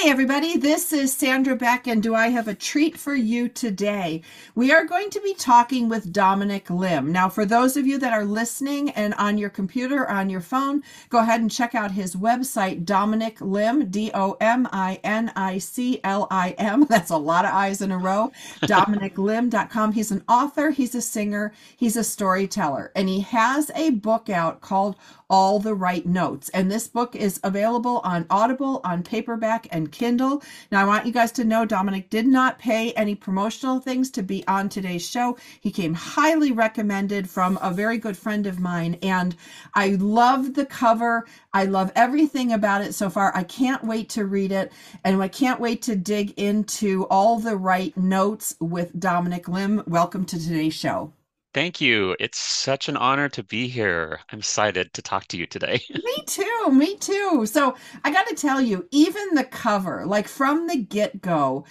Hey, everybody, this is Sandra Beck, and do I have a treat for you today? We are going to be talking with Dominic Lim. Now, for those of you that are listening and on your computer or on your phone, go ahead and check out his website, Dominic Lim, D O M I N I C L I M. That's a lot of I's in a row. DominicLim.com. He's an author, he's a singer, he's a storyteller, and he has a book out called all the right notes. And this book is available on Audible, on paperback, and Kindle. Now, I want you guys to know Dominic did not pay any promotional things to be on today's show. He came highly recommended from a very good friend of mine. And I love the cover. I love everything about it so far. I can't wait to read it. And I can't wait to dig into all the right notes with Dominic Lim. Welcome to today's show. Thank you. It's such an honor to be here. I'm excited to talk to you today. me too. Me too. So I got to tell you, even the cover, like from the get go,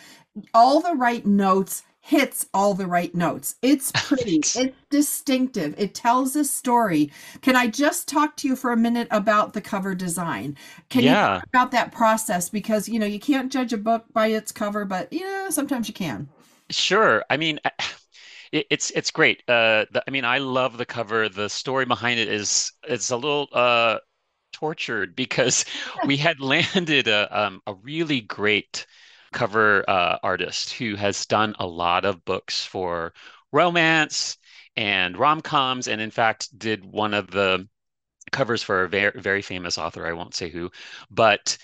all the right notes hits all the right notes. It's pretty, it's distinctive, it tells a story. Can I just talk to you for a minute about the cover design? Can yeah. you talk about that process? Because, you know, you can't judge a book by its cover, but, you know, sometimes you can. Sure. I mean, it, it's it's great. Uh, the, I mean, I love the cover. The story behind it is it's a little uh, tortured because we had landed a um, a really great cover uh, artist who has done a lot of books for romance and rom-coms, and in fact did one of the covers for a very very famous author. I won't say who, but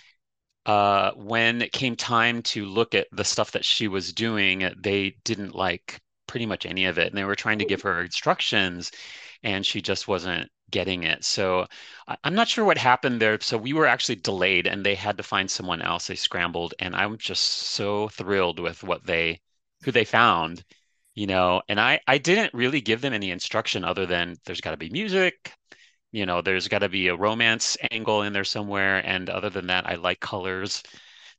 uh, when it came time to look at the stuff that she was doing, they didn't like pretty much any of it. And they were trying to give her instructions and she just wasn't getting it. So I'm not sure what happened there. So we were actually delayed and they had to find someone else. They scrambled and I'm just so thrilled with what they who they found, you know, and I I didn't really give them any instruction other than there's got to be music, you know, there's got to be a romance angle in there somewhere and other than that I like colors.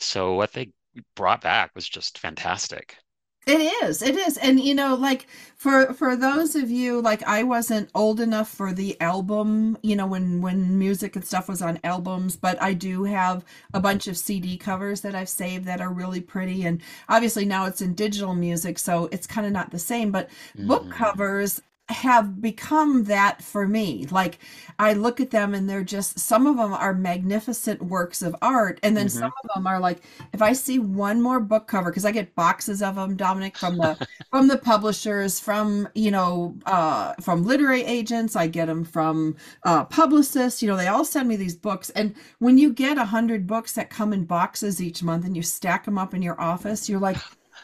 So what they brought back was just fantastic. It is. It is. And you know, like for for those of you like I wasn't old enough for the album, you know, when when music and stuff was on albums, but I do have a bunch of CD covers that I've saved that are really pretty and obviously now it's in digital music, so it's kind of not the same, but mm-hmm. book covers have become that for me. Like I look at them and they're just some of them are magnificent works of art and then mm-hmm. some of them are like if I see one more book cover because I get boxes of them Dominic from the from the publishers from you know uh from literary agents I get them from uh publicists you know they all send me these books and when you get a hundred books that come in boxes each month and you stack them up in your office you're like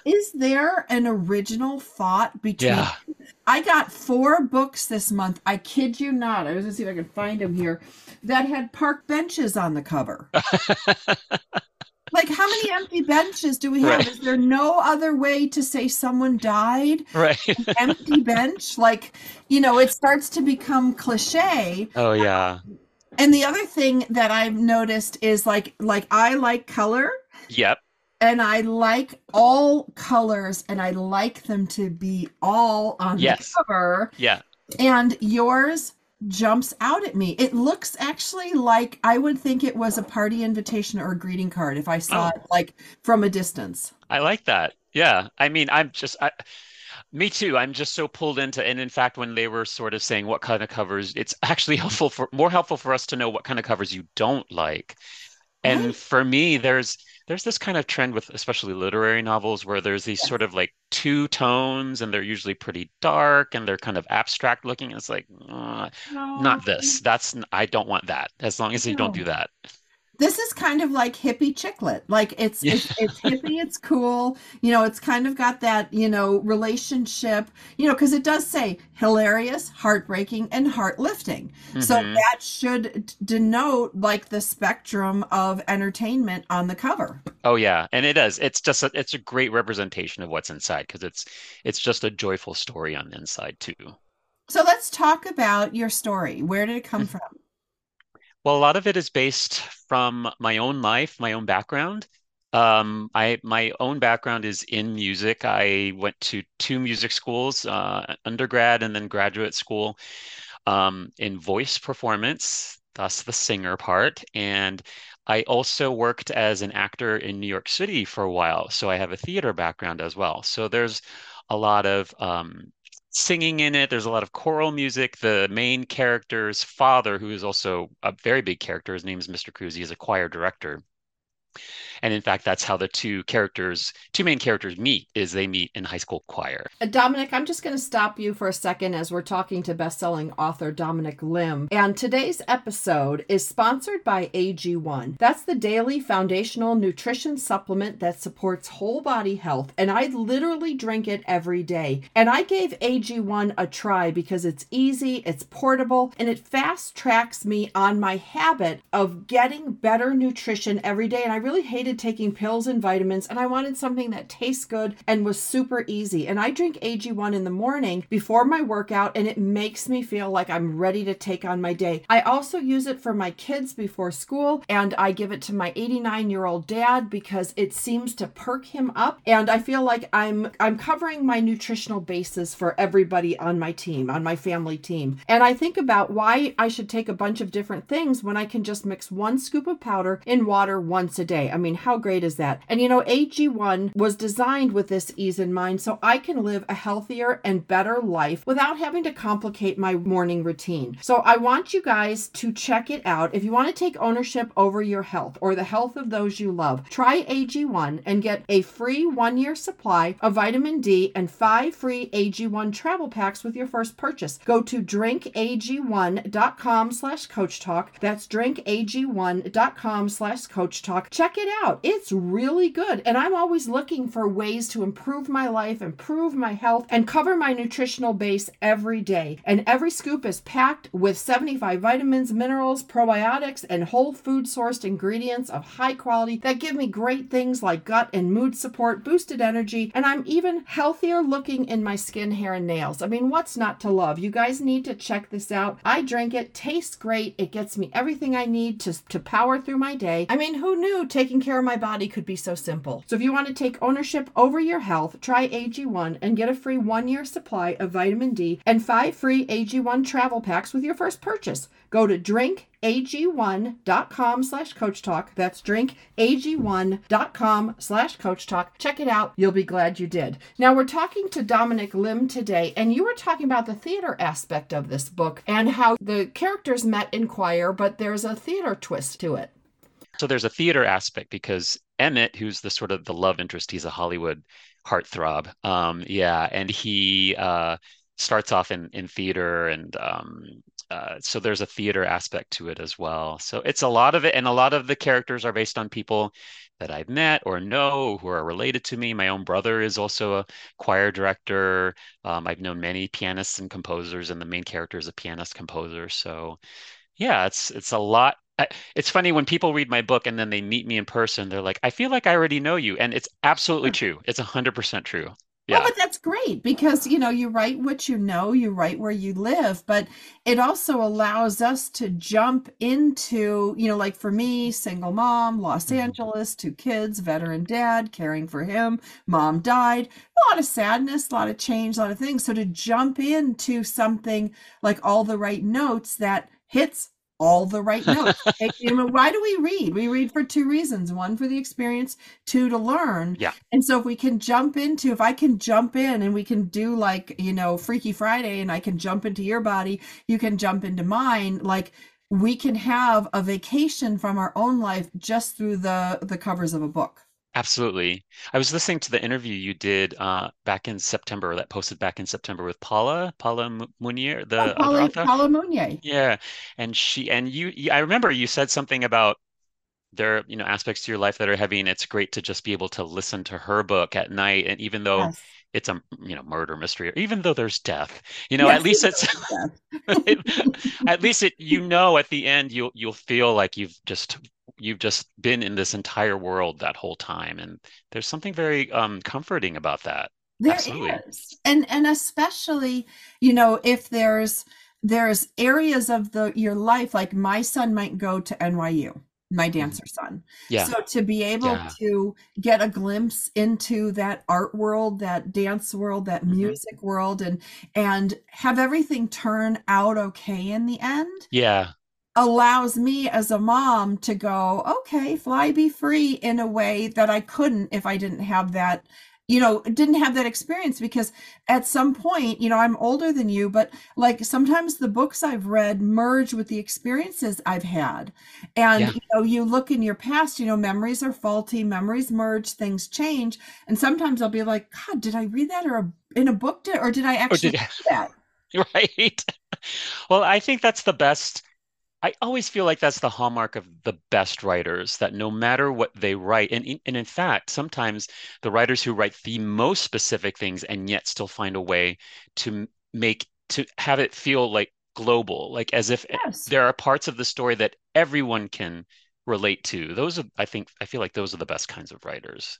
is there an original thought between yeah. I got four books this month. I kid you not. I was gonna see if I could find them here that had park benches on the cover. like how many empty benches do we have? Right. Is there no other way to say someone died? Right. empty bench. Like, you know, it starts to become cliche. Oh yeah. And the other thing that I've noticed is like like I like color. Yep and I like all colors and I like them to be all on yes. the cover. Yeah. And yours jumps out at me. It looks actually like I would think it was a party invitation or a greeting card if I saw oh. it like from a distance. I like that. Yeah. I mean, I'm just I me too. I'm just so pulled into and in fact when they were sort of saying what kind of covers, it's actually helpful for more helpful for us to know what kind of covers you don't like. And right. for me there's there's this kind of trend with especially literary novels where there's these sort of like two tones and they're usually pretty dark and they're kind of abstract looking. It's like, uh, no. not this. That's, I don't want that as long as you don't do that. This is kind of like hippie chick lit. Like it's yeah. it's, it's hippie, it's cool. You know, it's kind of got that you know relationship. You know, because it does say hilarious, heartbreaking, and heart lifting. Mm-hmm. So that should denote like the spectrum of entertainment on the cover. Oh yeah, and it does. It's just a, it's a great representation of what's inside because it's it's just a joyful story on the inside too. So let's talk about your story. Where did it come from? Well, a lot of it is based from my own life, my own background. Um, I my own background is in music. I went to two music schools, uh, undergrad and then graduate school, um, in voice performance, thus the singer part. And I also worked as an actor in New York City for a while, so I have a theater background as well. So there's a lot of um, singing in it. There's a lot of choral music. The main character's father, who is also a very big character, his name is Mr. Cruz. He is a choir director. And in fact, that's how the two characters, two main characters meet, is they meet in high school choir. Uh, Dominic, I'm just going to stop you for a second as we're talking to best-selling author Dominic Lim. And today's episode is sponsored by AG1. That's the daily foundational nutrition supplement that supports whole body health. And I literally drink it every day. And I gave AG1 a try because it's easy, it's portable, and it fast tracks me on my habit of getting better nutrition every day. And I really hated taking pills and vitamins, and I wanted something that tastes good and was super easy. And I drink AG1 in the morning before my workout, and it makes me feel like I'm ready to take on my day. I also use it for my kids before school, and I give it to my 89 year old dad because it seems to perk him up. And I feel like I'm I'm covering my nutritional basis for everybody on my team, on my family team. And I think about why I should take a bunch of different things when I can just mix one scoop of powder in water once a day. I mean, how great is that? And you know, AG1 was designed with this ease in mind so I can live a healthier and better life without having to complicate my morning routine. So I want you guys to check it out. If you want to take ownership over your health or the health of those you love, try AG1 and get a free one year supply of vitamin D and five free AG1 travel packs with your first purchase. Go to drinkag1.com slash coach talk. That's drinkag1.com slash coach talk. Check it out. It's really good. And I'm always looking for ways to improve my life, improve my health, and cover my nutritional base every day. And every scoop is packed with 75 vitamins, minerals, probiotics, and whole food sourced ingredients of high quality that give me great things like gut and mood support, boosted energy, and I'm even healthier looking in my skin, hair, and nails. I mean, what's not to love? You guys need to check this out. I drink it, tastes great. It gets me everything I need to, to power through my day. I mean, who knew taking care of my body could be so simple. So if you want to take ownership over your health, try AG1 and get a free one year supply of vitamin D and five free AG1 travel packs with your first purchase. Go to drinkag1.com slash coach talk. That's drinkag1.com slash coach talk. Check it out. You'll be glad you did. Now we're talking to Dominic Lim today, and you were talking about the theater aspect of this book and how the characters met in choir, but there's a theater twist to it. So there's a theater aspect because Emmett, who's the sort of the love interest, he's a Hollywood heartthrob. Um, yeah, and he uh, starts off in in theater, and um, uh, so there's a theater aspect to it as well. So it's a lot of it, and a lot of the characters are based on people that I've met or know who are related to me. My own brother is also a choir director. Um, I've known many pianists and composers, and the main character is a pianist composer. So yeah, it's it's a lot it's funny when people read my book and then they meet me in person they're like i feel like i already know you and it's absolutely true it's 100% true yeah. Well, but that's great because you know you write what you know, you write where you live, but it also allows us to jump into, you know, like for me, single mom, Los mm-hmm. Angeles, two kids, veteran dad, caring for him, mom died, a lot of sadness, a lot of change, a lot of things. So to jump into something like all the right notes that hits all the right notes. why do we read? We read for two reasons. One for the experience, two to learn. Yeah. And so if we can jump into, if I can jump in and we can do like, you know, Freaky Friday and I can jump into your body, you can jump into mine, like we can have a vacation from our own life just through the the covers of a book. Absolutely. I was listening to the interview you did uh, back in September, that posted back in September with Paula, Paula Munier, the oh, Paula, Paula Munier. Yeah, and she and you, I remember you said something about there are, you know, aspects to your life that are heavy, and it's great to just be able to listen to her book at night. And even though Yes. it's a, you know, murder mystery, or even though there's death, you know, Yes, at least it's at least it you know at the end you'll you'll feel like you've just you've just been in this entire world that whole time and there's something very um comforting about that. There absolutely. is. And and especially, you know, if there's there's areas of the your life like my son might go to NYU, my dancer son. yeah. So to be able yeah. to get a glimpse into that art world, that dance world, that hmm music world and and have everything turn out okay in the end yeah allows me as a mom to go, okay, fly be free in a way that I couldn't if I didn't have that, you know, didn't have that experience because at some point, you know, I'm older than you, but like sometimes the books I've read merge with the experiences I've had. And, yeah you know, you look in your past, you know, memories are faulty, memories merge, things change. And sometimes I'll be like, God, did I read that or a, in a book did, or did I actually did do that? right well i think that's the best I always feel like that's the hallmark of the best writers, that no matter what they write, and, in- and in fact, sometimes the writers who write the most specific things and yet still find a way to make, to have it feel like global, like as if Yes. there are parts of the story that everyone can relate to. Those are, I think, I feel like those are the best kinds of writers,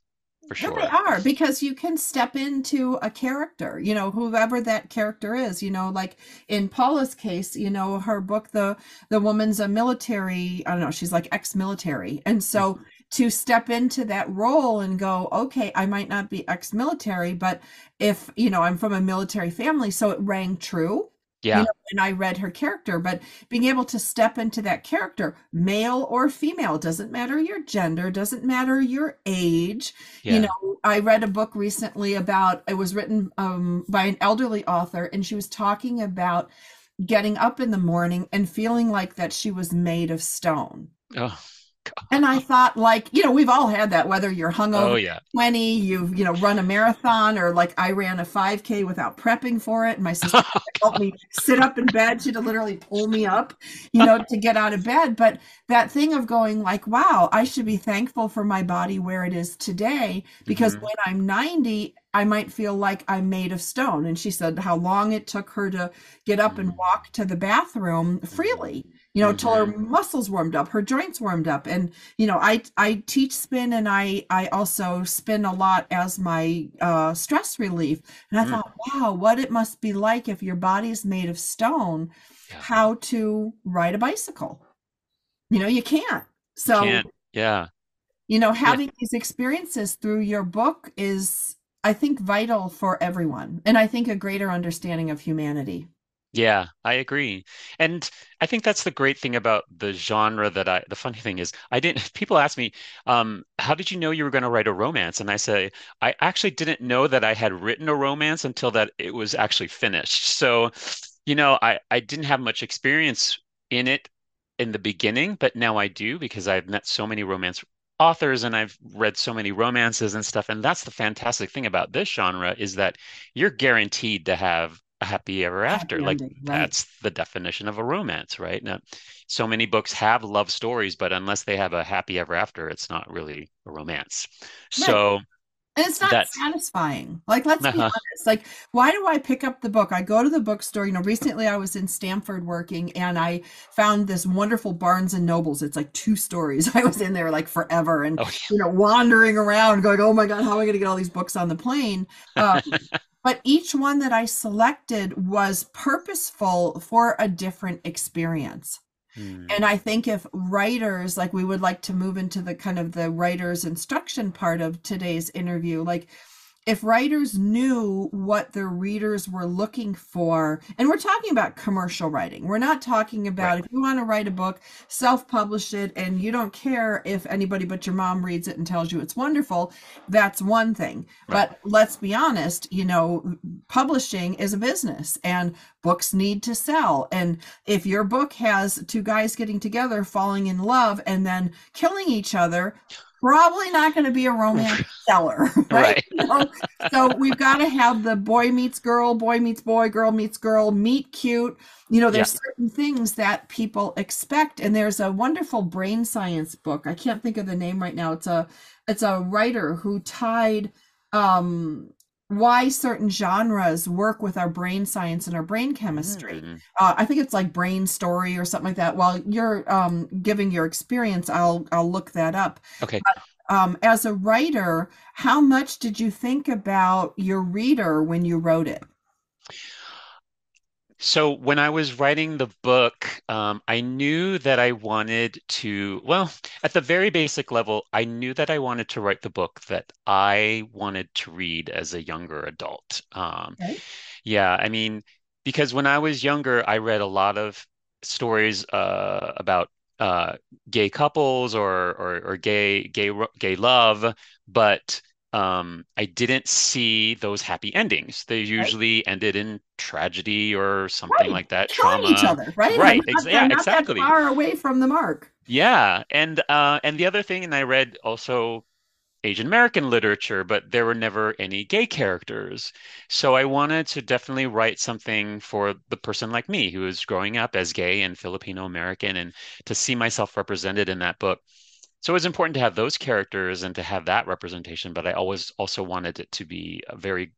for Yeah, they are because you can step into a character, you know, whoever that character is, you know, like in Paula's case, you know, her book, the the woman's a military, I don't know, she's like ex-military. And so Mhm. to step into that role and go, okay, I might not be ex-military, but if, you know, I'm from a military family, so it rang true you Yeah, know, and I read her character, but being able to step into that character, male or female, doesn't matter your gender, doesn't matter your age. You know, I read a book recently about it was written um, by an elderly author, and she was talking about getting up in the morning and feeling like that she was made of stone. Oh, And I thought, like, you know, we've all had that, whether you're hungover Oh, yeah. 20, you've, you know, run a marathon, or like I ran a 5K without prepping for it. And my sister Oh, help me sit up in bed. She had to literally pull me up, you know, to get out of bed. But that thing of going like, wow, I should be thankful for my body where it is today because hmm when I'm 90, I might feel like I'm made of stone. And she said how long it took her to get up and walk to the bathroom freely, you know, till her hmm muscles warmed up, her joints warmed up. And, you know, I I teach spin and I I also spin a lot as my uh stress relief. And I Mm, thought, wow, what it must be like if your body is made of stone, yeah. how to ride a bicycle. You know, you can't. You So, can't. Yeah. you know, Yeah. having these experiences through your book is, I think, vital for everyone. And I think a greater understanding of humanity. Yeah, I agree. And I think that's the great thing about the genre that I, the funny thing is, I didn't, people ask me, um, how did you know you were going to write a romance? And I say, I actually didn't know that I had written a romance until that it was actually finished. So, you know, I, I didn't have much experience in it in the beginning, but now I do because I've met so many romance authors and I've read so many romances and stuff. And that's the fantastic thing about this genre is that you're guaranteed to have a happy ever after. Happy Like ending, right? that's the definition of a romance, right? Now, so many books have love stories, but unless they have a happy ever after, it's not really a romance. Right. So And it's not that's satisfying. Like, let's be uh-huh. honest. Like, why do I pick up the book? I go to the bookstore. You know, recently I was in Stamford working and I found this wonderful Barnes and Nobles. It's like two stories. I was in there like forever and, Oh, you know, wandering around going, oh my God, how am I going to get all these books on the plane? Um, but each one that I selected was purposeful for a different experience. Hmm. And I think if writers, like we would like to move into the kind of the writer's instruction part of today's interview, like if writers knew what their readers were looking for, and we're talking about commercial writing, we're not talking about Right. if you want to write a book, self publish it, and you don't care if anybody but your mom reads it and tells you it's wonderful, that's one thing. Right. But let's be honest, you know, publishing is a business and books need to sell. And if your book has two guys getting together, falling in love, and then killing each other, probably not going to be a romance seller, right? Right. Know? So we've got to have the boy meets girl, boy meets boy, girl meets girl, meet cute. You know, there's certain things that people expect, and there's a wonderful brain science book. I can't think of the name right now. It's a it's a writer who tied um why certain genres work with our brain science and our brain chemistry. Mm. Uh, I think it's like brain story or something like that. While you're um, giving your experience, I'll I'll look that up. Okay. Um, as a writer, how much did you think about your reader when you wrote it? So when I was writing the book, um, I knew that I wanted to, well, at the very basic level, I knew that I wanted to write the book that I wanted to read as a younger adult. Um, Okay. yeah, I mean, because when I was younger, I read a lot of stories uh, about uh, gay couples or or, or gay gay gay love, but um, I didn't see those happy endings. They Right. usually ended in tragedy or something Right. like that, Killing each trauma. other, right? Right, ex not, yeah, exactly. far away from the mark. Yeah, and uh, and the other thing, and I read also Asian American literature, but there were never any gay characters. So I wanted to definitely write something for the person like me who is growing up as gay and Filipino American and to see myself represented in that book. So it was important to have those characters and to have that representation, but I always also wanted it to be a very,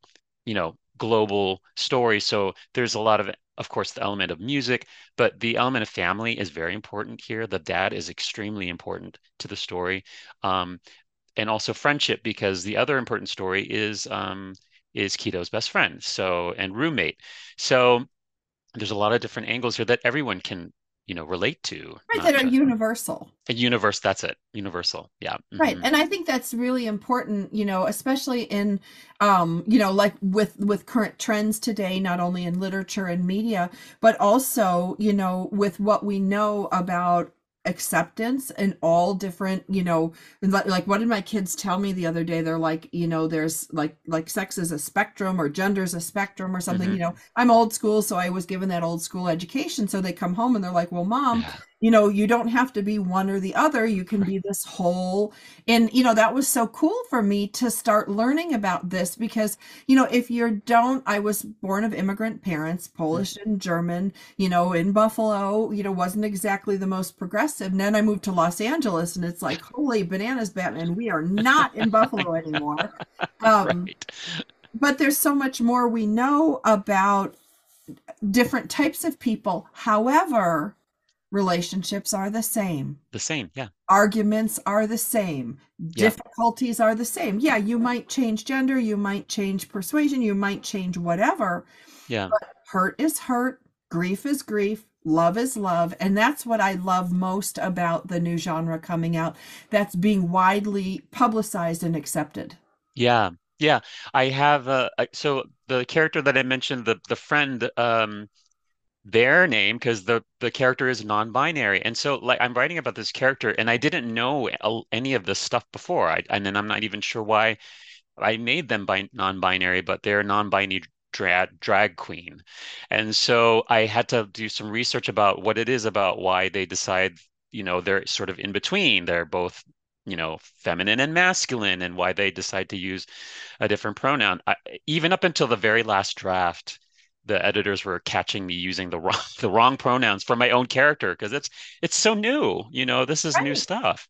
you know, global story. So there's a lot of, of course, the element of music, but the element of family is very important here. The dad is extremely important to the story. Um, and also friendship because the other important story is um, is Quito's best friend, so and roommate. So there's a lot of different angles here that everyone can, you know, relate to. Right, that are universal. a universe. That's it. Universal. Yeah. Right. hmm And I think that's really important, you know, especially in um, you know, like with with current trends today, not only in literature and media, but also, you know, with what we know about acceptance in all different, you know, like, what did my kids tell me the other day? They're like, you know, there's like like sex is a spectrum or gender is a spectrum or something, hmm you know. I'm old school, so I was given that old school education. So they come home and they're like, "Well, mom, Yeah. You know, you don't have to be one or the other. You can Right. be this whole and you know that was so cool for me to start learning about this because you know if you don't i was born of immigrant parents polish and german you know in buffalo you know wasn't exactly the most progressive and then i moved to los angeles and it's like holy bananas batman we are not in buffalo anymore um Right. but there's so much more we know about different types of people however relationships are the same The same. Yeah. arguments are the same Yeah. difficulties are the same yeah you might change gender you might change persuasion you might change whatever Yeah. hurt is hurt grief is grief love is love and that's what i love most about the new genre coming out that's being widely publicized and accepted Yeah. Yeah. I have uh, so the character that I mentioned, the the friend, um, their name because the the character is non-binary. And so like i'm writing about this character and i didn't know any of this stuff before. I, and then i'm not even sure why i made them bi- non-binary but they're non-binary drag drag queen. And so i had to do some research about what it is about why they decide you know they're sort of in between. They're both you know feminine and masculine and why they decide to use a different pronoun. I, even up until the very last draft the editors were catching me using the wrong the wrong pronouns for my own character because it's it's so new you know this is new stuff.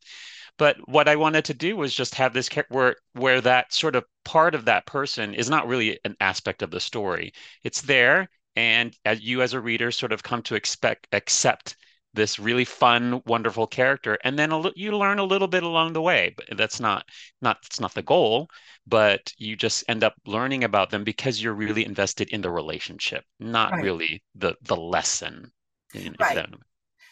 But what I wanted to do was just have this where where that sort of part of that person is not really an aspect of the story. It's there and as you as a reader sort of come to expect accept this really fun wonderful character and then a, you learn a little bit along the way but that's not not that's not the goal but you just end up learning about them because you're really invested in the relationship, not right really the the lesson. in- right that,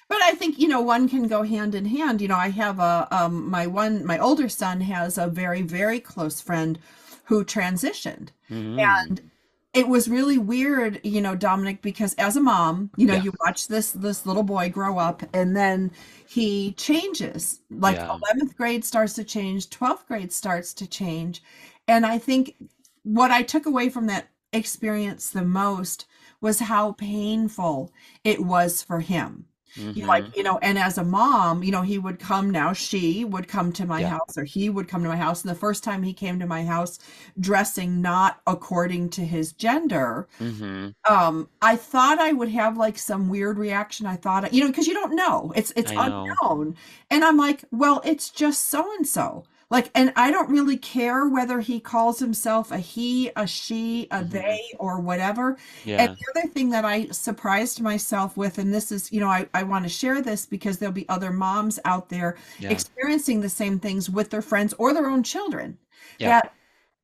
But I think, you know, one can go hand in hand. You know, I have a um my one my older son has a very very close friend who transitioned. Mhm. And it was really weird, you know, Dominic, because as a mom, you know, Yeah, you watch this this little boy grow up and then he changes. Like yeah, 11th grade starts to change, 12th grade starts to change. And I think what I took away from that experience the most was how painful it was for him Mhm. like you know and as a mom you know he would come now she would come to my Yeah. house or he would come to my house and the first time he came to my house dressing not according to his gender Mhm. um i thought i would have like some weird reaction i thought you know because you don't know it's it's I know. unknown and i'm like well it's just so and so like and i don't really care whether he calls himself a he a she a Mhm. they or whatever Yeah. and the other thing that I surprised myself with, and this is, you know, I, I want to share this because there'll be other moms out there Yeah. experiencing the same things with their friends or their own children. Yeah. That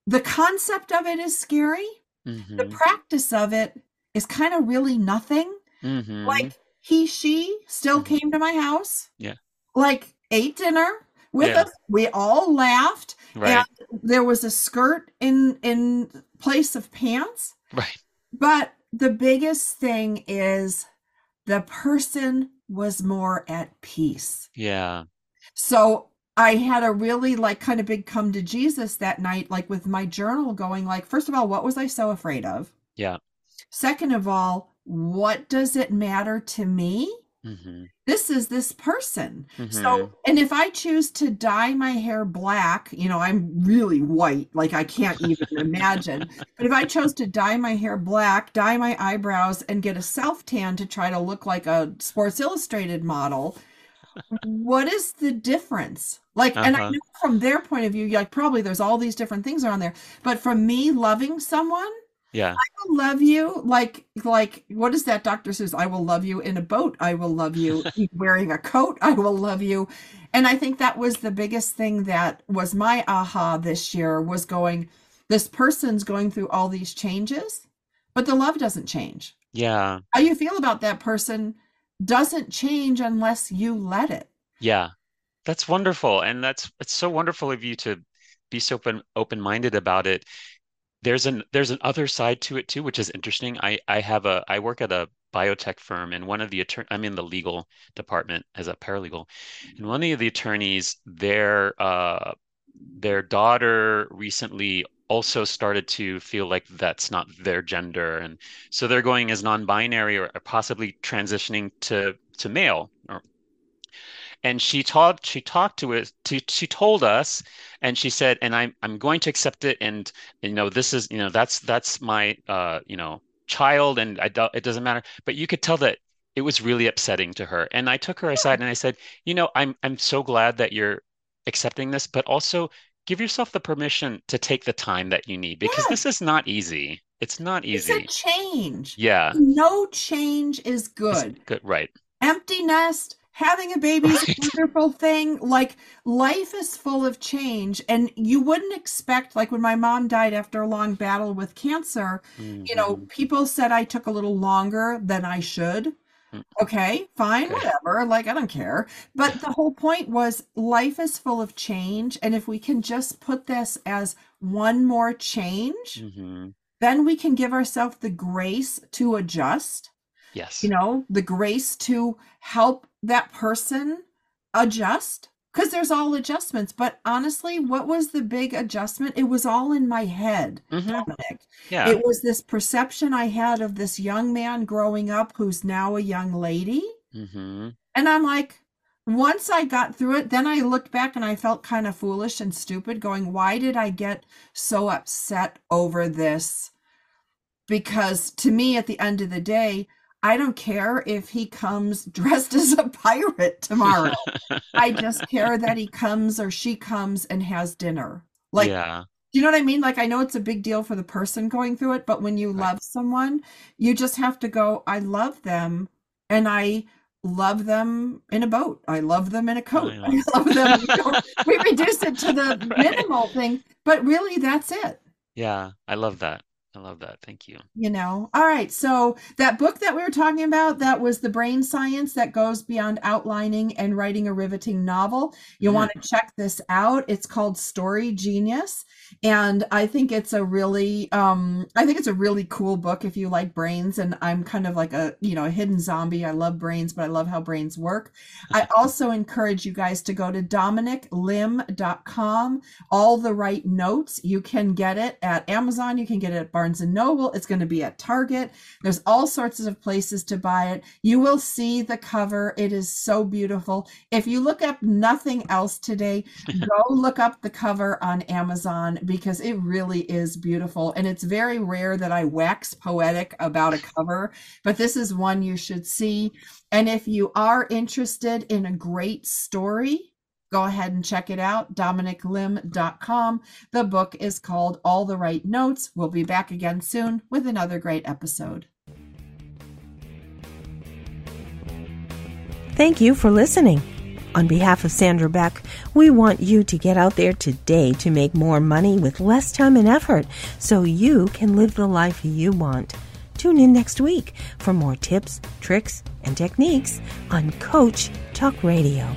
the concept of it is scary. The Mhm. practice of it is kind of really nothing. Mhm. Like he, she still Mhm. came to my house. Yeah. Like ate dinner with Yeah. us. We all laughed. Right. And there was a skirt in in place of pants. Right. But the biggest thing is the person was more at peace. Yeah. So I had a really like kind of big come to Jesus that night, like with my journal going like, first of all, what was I so afraid of? Yeah. Second of all, what does it matter to me? Mhm. This is this person. Mhm. So, and if I choose to dye my hair black, you know, I'm really white, like I can't even imagine. But if I chose to dye my hair black, dye my eyebrows, and get a self tan to try to look like a Sports Illustrated model, what is the difference? Like, and I Uh-huh. know from their point of view, like probably there's all these different things around there. But from me loving someone, Yeah. I will love you like like what is that Dr. Seuss? I will love you in a boat. I will love you wearing a coat. I will love you. And I think that was the biggest thing that was my aha this year was going this person's going through all these changes, but the love doesn't change. Yeah. How you feel about that person doesn't change unless you let it. Yeah. That's wonderful. And that's it's so wonderful of you to be so open open-minded about it. There's an there's an other side to it too, which is interesting. I I have a I work at a biotech firm and one of the attorney I'm in the legal department as a paralegal. And one of the attorneys, their uh their daughter recently also started to feel like that's not their gender and so they're going as non-binary or, or possibly transitioning to to male or and she taught she talked to us to, she told us and she said and i'm i'm going to accept it and you know this is you know that's that's my uh you know child and i don't it doesn't matter but you could tell that it was really upsetting to her and i took her aside and i said you know i'm i'm so glad that you're accepting this but also give yourself the permission to take the time that you need because Yeah. this is not easy it's not It's a easy change. yeah No change is It's good. good right empty nest having a baby is a wonderful thing like life is full of change and you wouldn't expect like when my mom died after a long battle with cancer you know Mhm. people said i took a little longer than i should Mm. okay fine Okay. whatever like i don't care but the whole point was life is full of change and if we can just put this as one more change Mhm. then we can give ourselves the grace to adjust yes you know the grace to help that person adjust? Because there's all adjustments but honestly what was the big adjustment? It was all in my head Mhm. dominic. Yeah. It was this perception i had of this young man growing up who's now a young lady. Hmm and i'm like once i got through it then i looked back and i felt kind of foolish and stupid going why did i get so upset over this? Because to me at the end of the day i don't care if he comes dressed as a pirate tomorrow i just care that he comes or she comes and has dinner like yeah you know what I mean? Like, I know it's a big deal for the person going through it, but when you Right. love someone, you just have to go, I love them and I love them in a boat. I love them in a coat. I love them. you know, we reduce it to the Right. minimal thing, but really that's it. Yeah, I love that. I love that. Thank you. You know, all right. So, that book that we were talking about, that was The Brain Science That Goes Beyond Outlining and Writing a Riveting Novel. You Mhm. want to check this out. It's called Story Genius. And I think it's a really, um, I think it's a really cool book if you like brains. And I'm kind of like a, you know, a hidden zombie. I love brains, but I love how brains work. I also encourage you guys to go to dominiclim.com. All the right notes. You can get it at Amazon. You can get it at Barnes and Noble. It's going to be at Target. There's all sorts of places to buy it. You will see the cover. It is so beautiful. If you look up nothing else today, go look up the cover on Amazon because it really is beautiful. And it's very rare that I wax poetic about a cover, but this is one you should see. And if you are interested in a great story, go ahead and check it out dominiclim.com the book is called all the right notes we'll be back again soon with another great episode thank you for listening on behalf of Sandra Beck, we want you to get out there today to make more money with less time and effort so you can live the life you want. Tune in next week for more tips, tricks, and techniques on Coach Talk Radio.